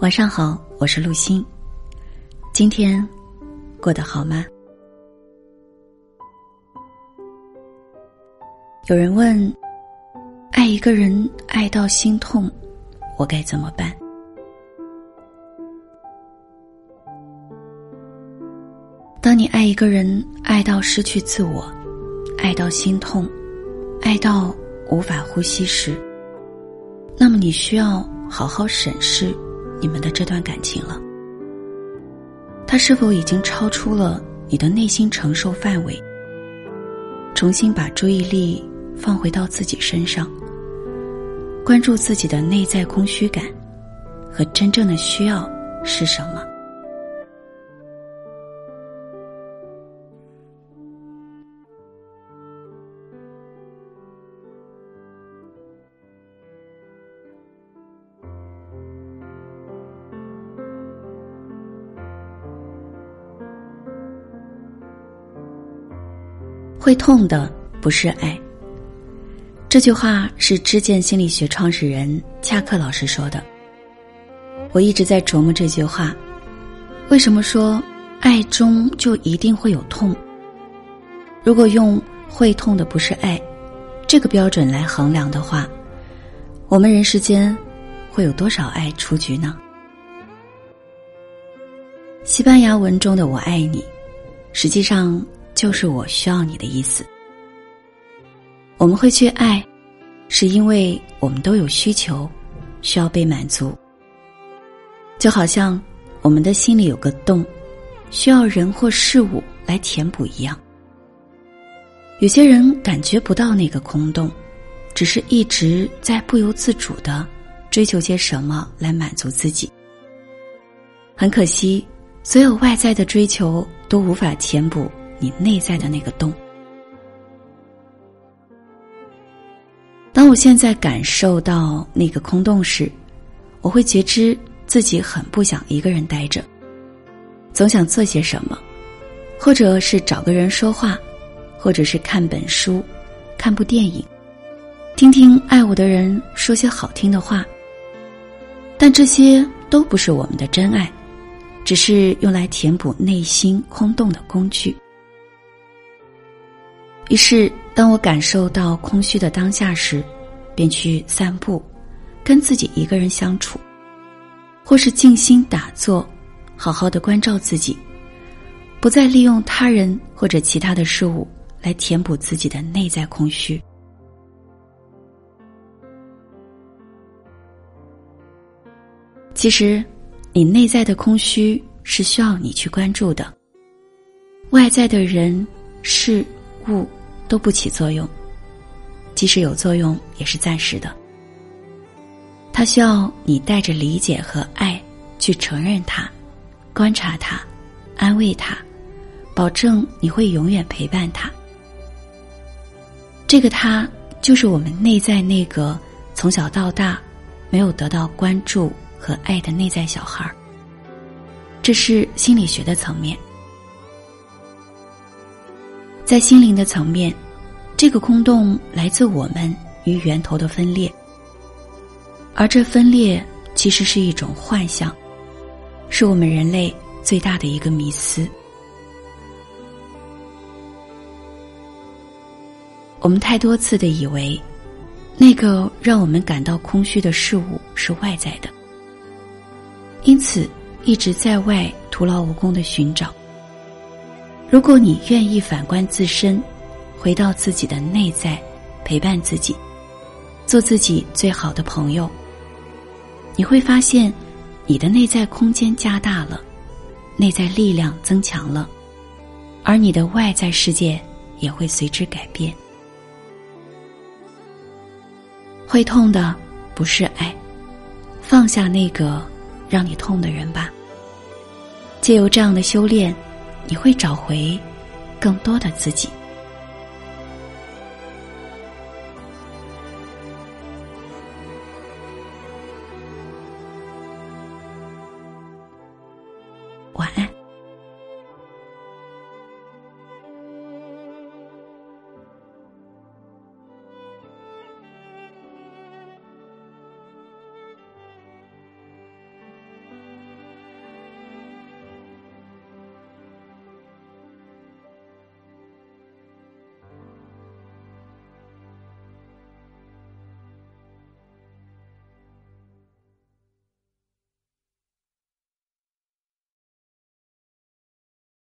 晚上好，我是陆欣。今天过得好吗？有人问：爱一个人爱到心痛，我该怎么办？当你爱一个人爱到失去自我，爱到心痛，爱到无法呼吸时，那么你需要好好审视。你们的这段感情了，他是否已经超出了你的内心承受范围？重新把注意力放回到自己身上，关注自己的内在空虚感和真正的需要是什么？会痛的不是爱。这句话是知见心理学创始人恰克老师说的。我一直在琢磨这句话：为什么说爱中就一定会有痛？如果用“会痛的不是爱”这个标准来衡量的话，我们人世间会有多少爱出局呢？西班牙文中的“我爱你”，实际上。就是我需要你的意思。我们会去爱，是因为我们都有需求，需要被满足。就好像我们的心里有个洞，需要人或事物来填补一样。有些人感觉不到那个空洞，只是一直在不由自主的追求些什么来满足自己。很可惜，所有外在的追求都无法填补。你内在的那个洞。当我现在感受到那个空洞时，我会觉知自己很不想一个人待着，总想做些什么，或者是找个人说话，或者是看本书、看部电影，听听爱我的人说些好听的话。但这些都不是我们的真爱，只是用来填补内心空洞的工具。于是，当我感受到空虚的当下时，便去散步，跟自己一个人相处，或是静心打坐，好好的关照自己，不再利用他人或者其他的事物来填补自己的内在空虚。其实，你内在的空虚是需要你去关注的。外在的人事物。都不起作用，即使有作用，也是暂时的。他需要你带着理解和爱去承认他，观察他，安慰他，保证你会永远陪伴他。这个他，就是我们内在那个从小到大没有得到关注和爱的内在小孩儿。这是心理学的层面。在心灵的层面，这个空洞来自我们与源头的分裂，而这分裂其实是一种幻象，是我们人类最大的一个迷思。我们太多次的以为，那个让我们感到空虚的事物是外在的，因此一直在外徒劳无功的寻找。如果你愿意反观自身，回到自己的内在，陪伴自己，做自己最好的朋友，你会发现，你的内在空间加大了，内在力量增强了，而你的外在世界也会随之改变。会痛的不是爱，放下那个让你痛的人吧。借由这样的修炼。你会找回更多的自己。